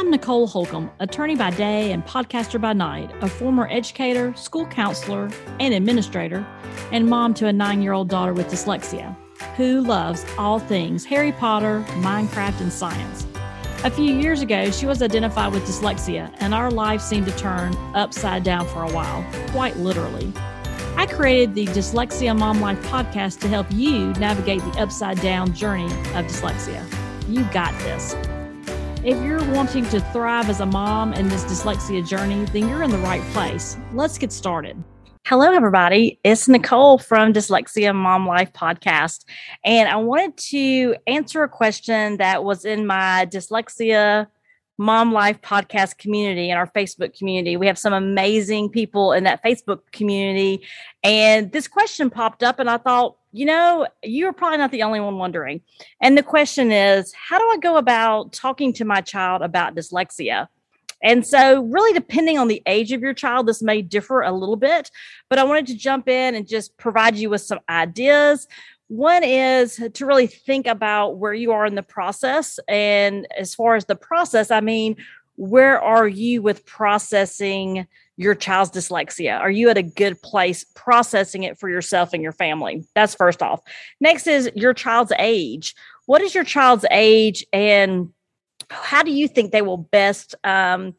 I'm Nicole Holcomb, attorney by day and podcaster by night, a former educator, school counselor, and administrator, and mom to a nine year old daughter with dyslexia who loves all things Harry Potter, Minecraft, and science. A few years ago, she was identified with dyslexia, and our life seemed to turn upside down for a while, quite literally. I created the Dyslexia Mom Life podcast to help you navigate the upside down journey of dyslexia. You got this. If you're wanting to thrive as a mom in this dyslexia journey, then you're in the right place. Let's get started. Hello, everybody. It's Nicole from Dyslexia Mom Life podcast. And I wanted to answer a question that was in my Dyslexia Mom Life podcast community and our Facebook community. We have some amazing people in that Facebook community. And this question popped up, and I thought, you know, you're probably not the only one wondering. And the question is, how do I go about talking to my child about dyslexia? And so, really, depending on the age of your child, this may differ a little bit, but I wanted to jump in and just provide you with some ideas. One is to really think about where you are in the process. And as far as the process, I mean, where are you with processing your child's dyslexia? Are you at a good place processing it for yourself and your family? That's first off. Next is your child's age. What is your child's age and how do you think they will best um,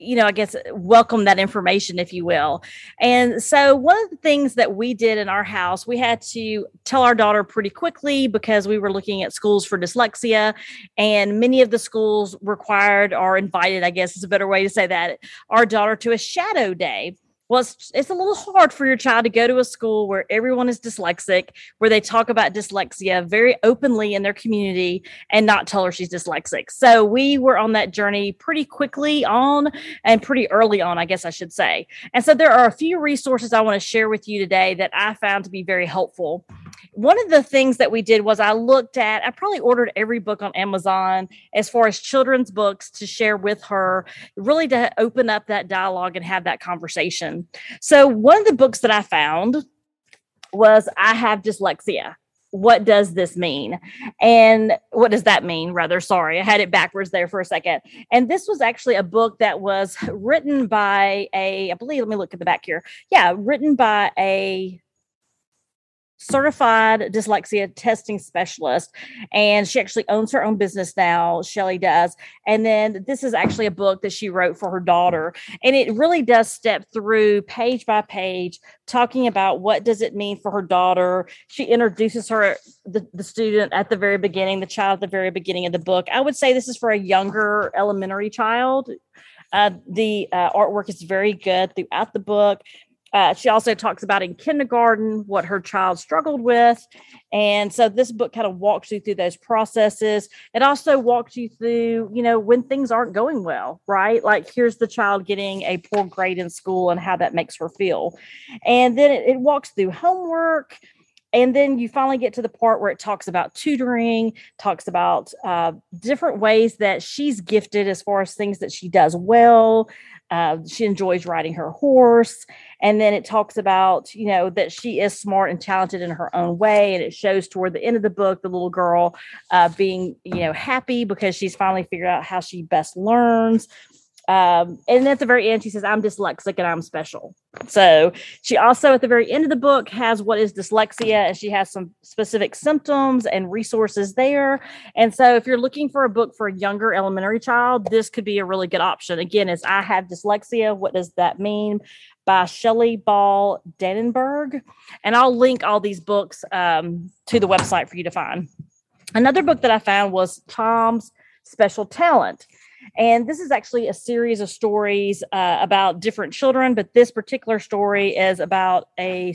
you know, I guess uh, welcome that information, if you will. And so, one of the things that we did in our house, we had to tell our daughter pretty quickly because we were looking at schools for dyslexia, and many of the schools required or invited, I guess is a better way to say that, our daughter to a shadow day well, it's, it's, a little hard for your child to go to a school where everyone is dyslexic, where they talk about dyslexia very openly in their community and not tell her she's dyslexic. So we were on that journey pretty quickly on and pretty early on, I guess I should say. And so there are a few resources I want to share with you today that I found to be very helpful. One of the things that we did was I looked at, I probably ordered every book on Amazon as far as children's books to share with her, really to open up that dialogue and have that conversation. So, one of the books that I found was I Have Dyslexia. What does this mean? And what does that mean? Rather, sorry, I had it backwards there for a second. And this was actually a book that was written by a, I believe, let me look at the back here. Yeah, written by a certified dyslexia testing specialist and she actually owns her own business now Shelley does. And then this is actually a book that she wrote for her daughter and it really does step through page by page talking about what does it mean for her daughter. She introduces her the, the student at the very beginning the child at the very beginning of the book. I would say this is for a younger elementary child. Uh, the uh, artwork is very good throughout the book uh, she also talks about in kindergarten what her child struggled with. And so this book kind of walks you through those processes. It also walks you through, you know, when things aren't going well, right? Like here's the child getting a poor grade in school and how that makes her feel. And then it, it walks through homework. And then you finally get to the part where it talks about tutoring, talks about uh, different ways that she's gifted as far as things that she does well, uh, she enjoys riding her horse. And then it talks about, you know, that she is smart and talented in her own way. And it shows toward the end of the book, the little girl uh, being, you know, happy because she's finally figured out how she best learns. Um, and at the very end, she says, I'm dyslexic and I'm special. So she also, at the very end of the book, has what is dyslexia, and she has some specific symptoms and resources there. And so, if you're looking for a book for a younger elementary child, this could be a really good option. Again, is I have dyslexia. What does that mean? By Shelley Ball Dannenberg. And I'll link all these books um, to the website for you to find. Another book that I found was Tom's Special Talent. And this is actually a series of stories uh, about different children, but this particular story is about a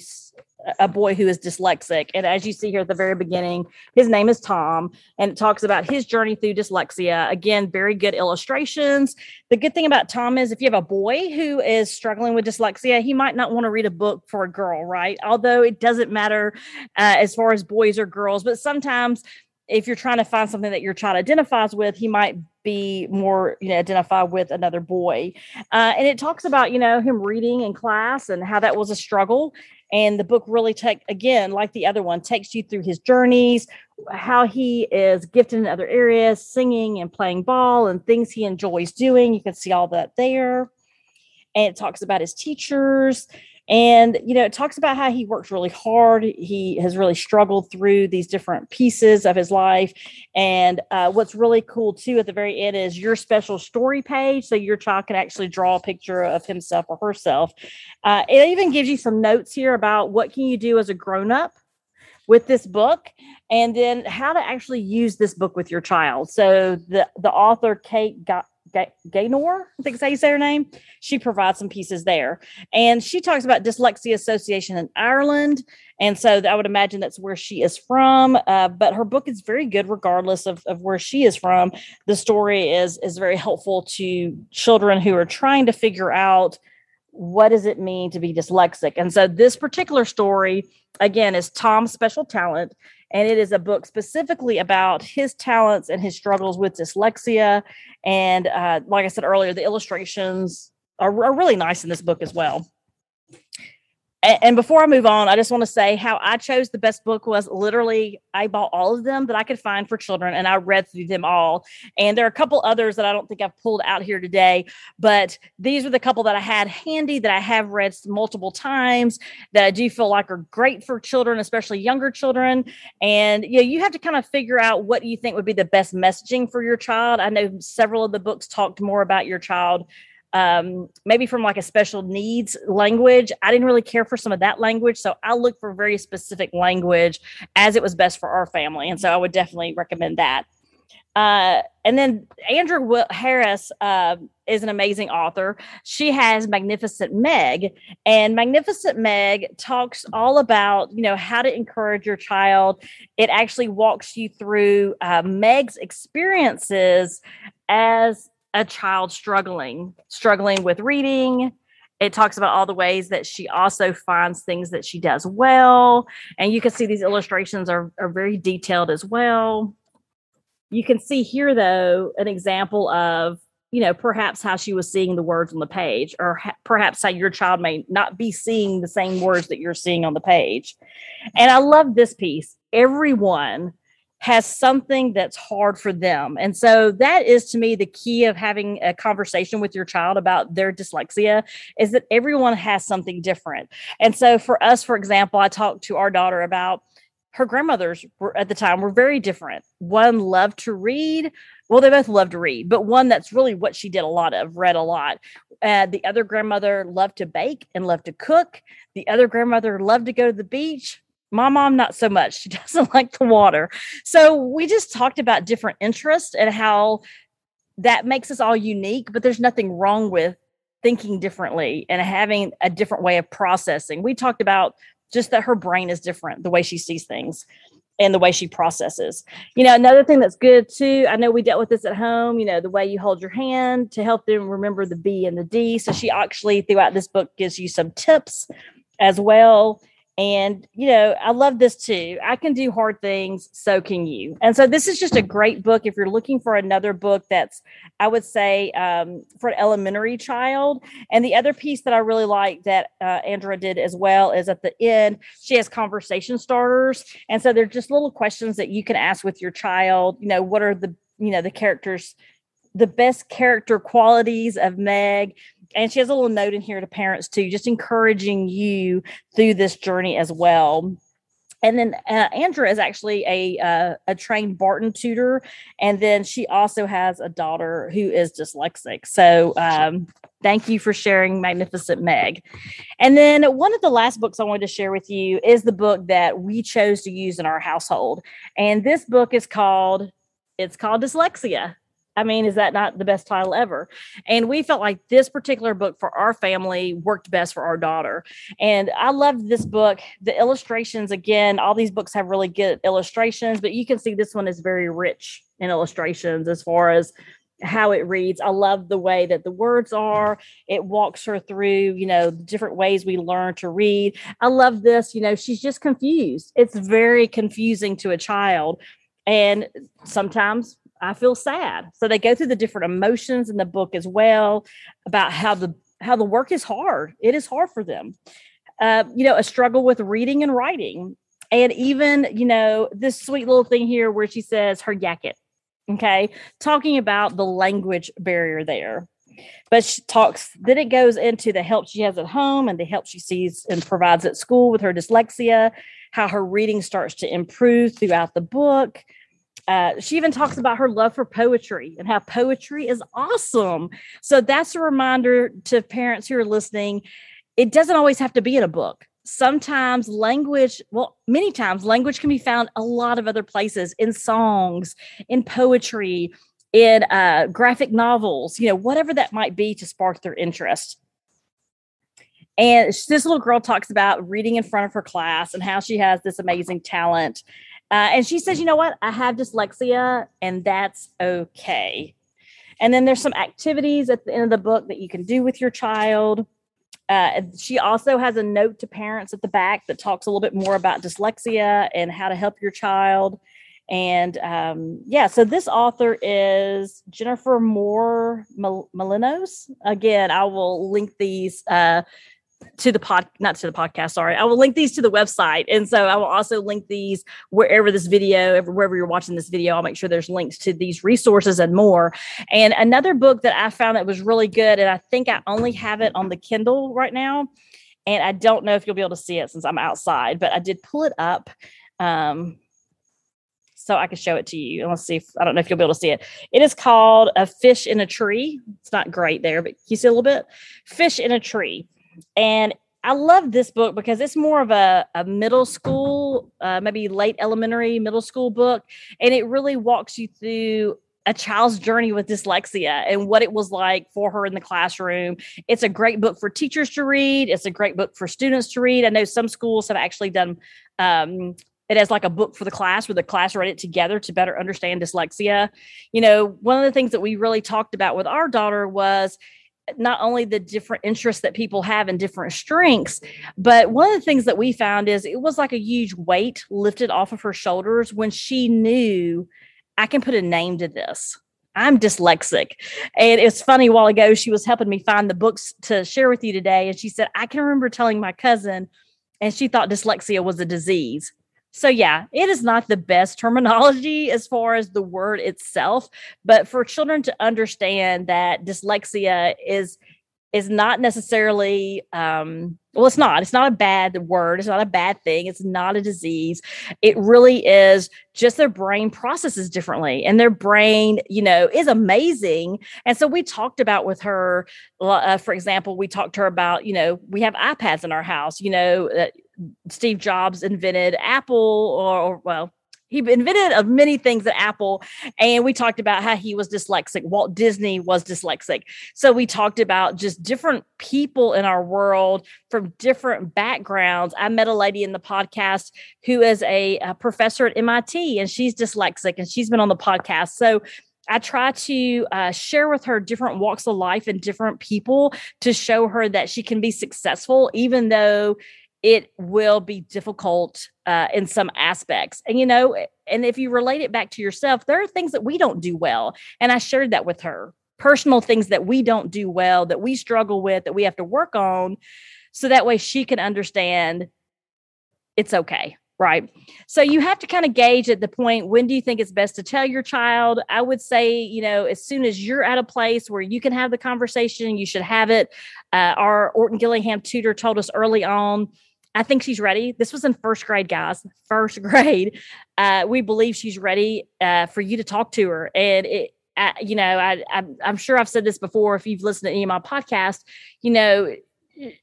a boy who is dyslexic. And as you see here at the very beginning, his name is Tom, and it talks about his journey through dyslexia. Again, very good illustrations. The good thing about Tom is if you have a boy who is struggling with dyslexia, he might not want to read a book for a girl, right? Although it doesn't matter uh, as far as boys or girls, but sometimes if you're trying to find something that your child identifies with, he might be more, you know, identify with another boy. Uh, and it talks about, you know, him reading in class and how that was a struggle. And the book really take again, like the other one, takes you through his journeys, how he is gifted in other areas, singing and playing ball and things he enjoys doing. You can see all that there. And it talks about his teachers and, you know, it talks about how he works really hard. He has really struggled through these different pieces of his life. And uh, what's really cool, too, at the very end is your special story page. So your child can actually draw a picture of himself or herself. Uh, it even gives you some notes here about what can you do as a grown up with this book and then how to actually use this book with your child so the the author Kate got Gaynor, I think is how you say her name. She provides some pieces there. And she talks about Dyslexia Association in Ireland. And so I would imagine that's where she is from. Uh, but her book is very good regardless of, of where she is from. The story is, is very helpful to children who are trying to figure out what does it mean to be dyslexic. And so this particular story, again, is Tom's special talent and it is a book specifically about his talents and his struggles with dyslexia. And uh, like I said earlier, the illustrations are, are really nice in this book as well and before I move on, I just want to say how I chose the best book was literally I bought all of them that I could find for children and I read through them all. And there are a couple others that I don't think I've pulled out here today, but these are the couple that I had handy that I have read multiple times that I do feel like are great for children, especially younger children. And you know, you have to kind of figure out what you think would be the best messaging for your child. I know several of the books talked more about your child um, maybe from like a special needs language. I didn't really care for some of that language. So I looked for very specific language as it was best for our family. And so I would definitely recommend that. Uh, and then Andrea Harris uh, is an amazing author. She has Magnificent Meg, and Magnificent Meg talks all about you know how to encourage your child. It actually walks you through uh, Meg's experiences as a child struggling, struggling with reading. It talks about all the ways that she also finds things that she does well. And you can see these illustrations are, are very detailed as well. You can see here, though, an example of, you know, perhaps how she was seeing the words on the page, or ha- perhaps how your child may not be seeing the same words that you're seeing on the page. And I love this piece. Everyone has something that's hard for them. And so that is to me the key of having a conversation with your child about their dyslexia is that everyone has something different. And so for us, for example, I talked to our daughter about her grandmothers were at the time were very different. One loved to read. Well, they both loved to read, but one that's really what she did a lot of, read a lot. Uh, the other grandmother loved to bake and loved to cook. The other grandmother loved to go to the beach my mom, not so much. She doesn't like the water. So we just talked about different interests and how that makes us all unique, but there's nothing wrong with thinking differently and having a different way of processing. We talked about just that her brain is different, the way she sees things and the way she processes. You know, another thing that's good too, I know we dealt with this at home, you know, the way you hold your hand to help them remember the B and the D. So she actually, throughout this book, gives you some tips as well and, you know, I love this too. I can do hard things, so can you. And so, this is just a great book if you're looking for another book that's, I would say, um, for an elementary child. And the other piece that I really like that uh, Andrea did as well is at the end, she has conversation starters. And so, they're just little questions that you can ask with your child. You know, what are the, you know, the characters the best character qualities of Meg and she has a little note in here to parents too, just encouraging you through this journey as well. And then uh, Andrea is actually a uh, a trained Barton tutor, and then she also has a daughter who is dyslexic. So um, thank you for sharing Magnificent Meg. And then one of the last books I wanted to share with you is the book that we chose to use in our household, and this book is called it's called Dyslexia I mean, is that not the best title ever? And we felt like this particular book for our family worked best for our daughter. And I loved this book. The illustrations, again, all these books have really good illustrations, but you can see this one is very rich in illustrations as far as how it reads. I love the way that the words are. It walks her through, you know, different ways we learn to read. I love this. You know, she's just confused. It's very confusing to a child And sometimes I feel sad. So they go through the different emotions in the book as well about how the how the work is hard. It is hard for them. Uh, you know, a struggle with reading and writing. And even, you know, this sweet little thing here where she says her jacket. Okay. Talking about the language barrier there. But she talks, then it goes into the help she has at home and the help she sees and provides at school with her dyslexia, how her reading starts to improve throughout the book. Uh, she even talks about her love for poetry and how poetry is awesome. So that's a reminder to parents who are listening. It doesn't always have to be in a book. Sometimes language, well, many times language can be found a lot of other places in songs, in poetry, in uh, graphic novels, you know, whatever that might be to spark their interest. And this little girl talks about reading in front of her class and how she has this amazing talent. Uh, and she says, you know what? I have dyslexia and that's okay. And then there's some activities at the end of the book that you can do with your child. Uh, she also has a note to parents at the back that talks a little bit more about dyslexia and how to help your child. And um, yeah, so this author is Jennifer Moore Mallinos. Again, I will link these uh, to the pod, not to the podcast. Sorry, I will link these to the website, and so I will also link these wherever this video, wherever you're watching this video. I'll make sure there's links to these resources and more. And another book that I found that was really good, and I think I only have it on the Kindle right now, and I don't know if you'll be able to see it since I'm outside, but I did pull it up. Um, so I can show it to you. And let's see if I don't know if you'll be able to see it. It is called A Fish in a Tree. It's not great there, but you see a little bit? Fish in a Tree. And I love this book because it's more of a, a middle school, uh, maybe late elementary, middle school book. And it really walks you through a child's journey with dyslexia and what it was like for her in the classroom. It's a great book for teachers to read. It's a great book for students to read. I know some schools have actually done um, it as like a book for the class where the class read it together to better understand dyslexia. You know, one of the things that we really talked about with our daughter was not only the different interests that people have and different strengths, but one of the things that we found is it was like a huge weight lifted off of her shoulders when she knew I can put a name to this. I'm dyslexic. And it's funny, a while ago, she was helping me find the books to share with you today. And she said, I can remember telling my cousin, and she thought dyslexia was a disease. So, yeah, it is not the best terminology as far as the word itself, but for children to understand that dyslexia is is not necessarily um, well it's not it's not a bad word it's not a bad thing it's not a disease. It really is just their brain processes differently and their brain you know is amazing. And so we talked about with her uh, for example we talked to her about you know we have iPads in our house you know Steve Jobs invented Apple, or, or well, he invented of many things at Apple. And we talked about how he was dyslexic. Walt Disney was dyslexic. So we talked about just different people in our world from different backgrounds. I met a lady in the podcast who is a, a professor at MIT and she's dyslexic and she's been on the podcast. So I try to uh, share with her different walks of life and different people to show her that she can be successful, even though it will be difficult uh, in some aspects. And, you know, and if you relate it back to yourself, there are things that we don't do well. And I shared that with her personal things that we don't do well, that we struggle with, that we have to work on. So that way she can understand it's okay. Right. So you have to kind of gauge at the point when do you think it's best to tell your child? I would say, you know, as soon as you're at a place where you can have the conversation, you should have it. Uh, our Orton Gillingham tutor told us early on I think she's ready. This was in first grade, guys. First grade. Uh, we believe she's ready uh, for you to talk to her. And it, uh, you know, I, I, I'm sure I've said this before. If you've listened to any of my podcasts, you know,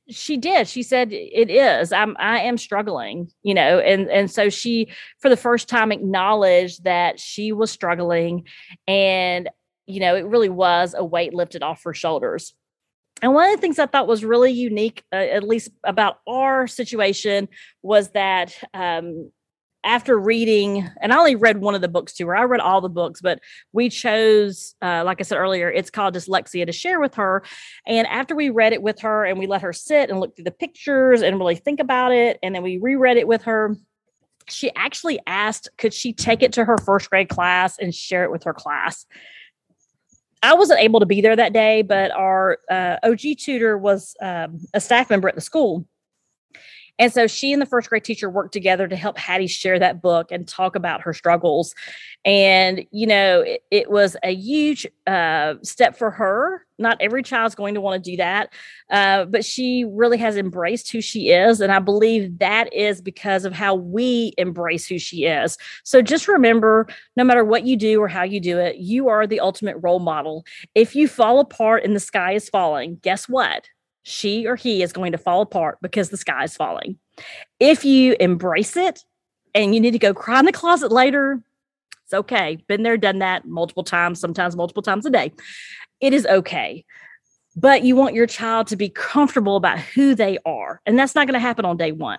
she did. She said it is. I'm I am struggling, you know, and and so she for the first time acknowledged that she was struggling, and you know, it really was a weight lifted off her shoulders. And one of the things I thought was really unique, uh, at least about our situation, was that um, after reading, and I only read one of the books to her, I read all the books, but we chose, uh, like I said earlier, it's called Dyslexia to share with her. And after we read it with her and we let her sit and look through the pictures and really think about it, and then we reread it with her, she actually asked could she take it to her first grade class and share it with her class. I wasn't able to be there that day, but our uh, OG tutor was um, a staff member at the school. And so she and the first grade teacher worked together to help Hattie share that book and talk about her struggles. And, you know, it, it was a huge uh, step for her. Not every child's going to want to do that, uh, but she really has embraced who she is. And I believe that is because of how we embrace who she is. So just remember no matter what you do or how you do it, you are the ultimate role model. If you fall apart and the sky is falling, guess what? She or he is going to fall apart because the sky is falling. If you embrace it and you need to go cry in the closet later, it's okay. Been there, done that multiple times, sometimes multiple times a day. It is okay. But you want your child to be comfortable about who they are. And that's not going to happen on day one.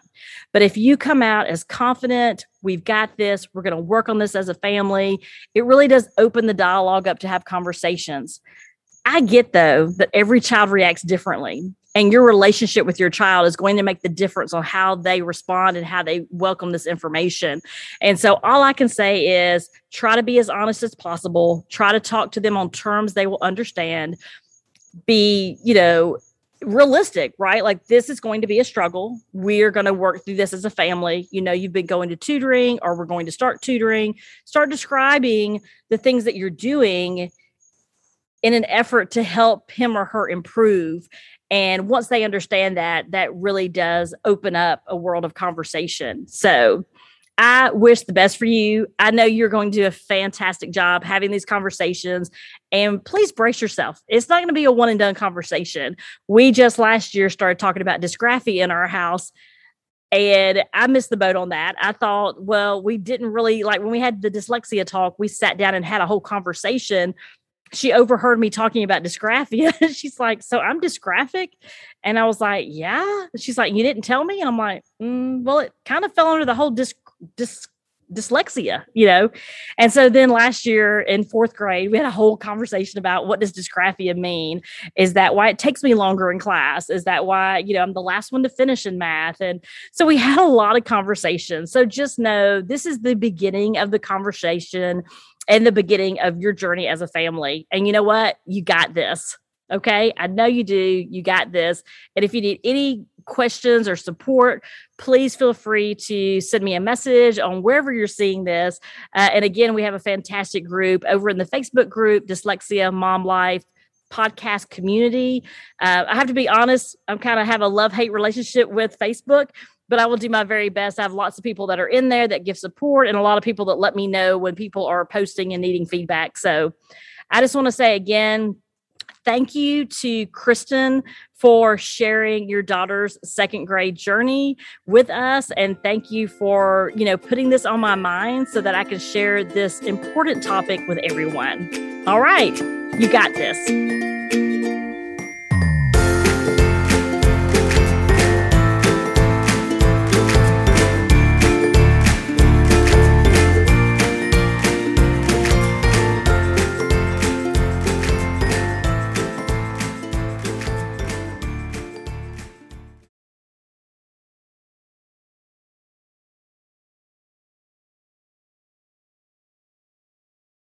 But if you come out as confident, we've got this, we're going to work on this as a family, it really does open the dialogue up to have conversations. I get though that every child reacts differently and your relationship with your child is going to make the difference on how they respond and how they welcome this information. And so all I can say is try to be as honest as possible, try to talk to them on terms they will understand, be, you know, realistic, right? Like this is going to be a struggle. We are going to work through this as a family. You know, you've been going to tutoring or we're going to start tutoring. Start describing the things that you're doing in an effort to help him or her improve. And once they understand that, that really does open up a world of conversation. So I wish the best for you. I know you're going to do a fantastic job having these conversations. And please brace yourself. It's not going to be a one and done conversation. We just last year started talking about dysgraphia in our house. And I missed the boat on that. I thought, well, we didn't really like when we had the dyslexia talk, we sat down and had a whole conversation she overheard me talking about dysgraphia. She's like, So I'm dysgraphic? And I was like, Yeah. She's like, You didn't tell me? And I'm like, mm, Well, it kind of fell under the whole dys, dys, dyslexia, you know? And so then last year in fourth grade, we had a whole conversation about what does dysgraphia mean? Is that why it takes me longer in class? Is that why, you know, I'm the last one to finish in math? And so we had a lot of conversations. So just know this is the beginning of the conversation and the beginning of your journey as a family. And you know what? You got this. Okay. I know you do. You got this. And if you need any questions or support, please feel free to send me a message on wherever you're seeing this. Uh, and again, we have a fantastic group over in the Facebook group, Dyslexia Mom Life podcast community. Uh, I have to be honest, I'm kind of have a love hate relationship with Facebook but I will do my very best. I have lots of people that are in there that give support and a lot of people that let me know when people are posting and needing feedback. So I just want to say again, thank you to Kristen for sharing your daughter's second grade journey with us and thank you for, you know, putting this on my mind so that I can share this important topic with everyone. All right, you got this.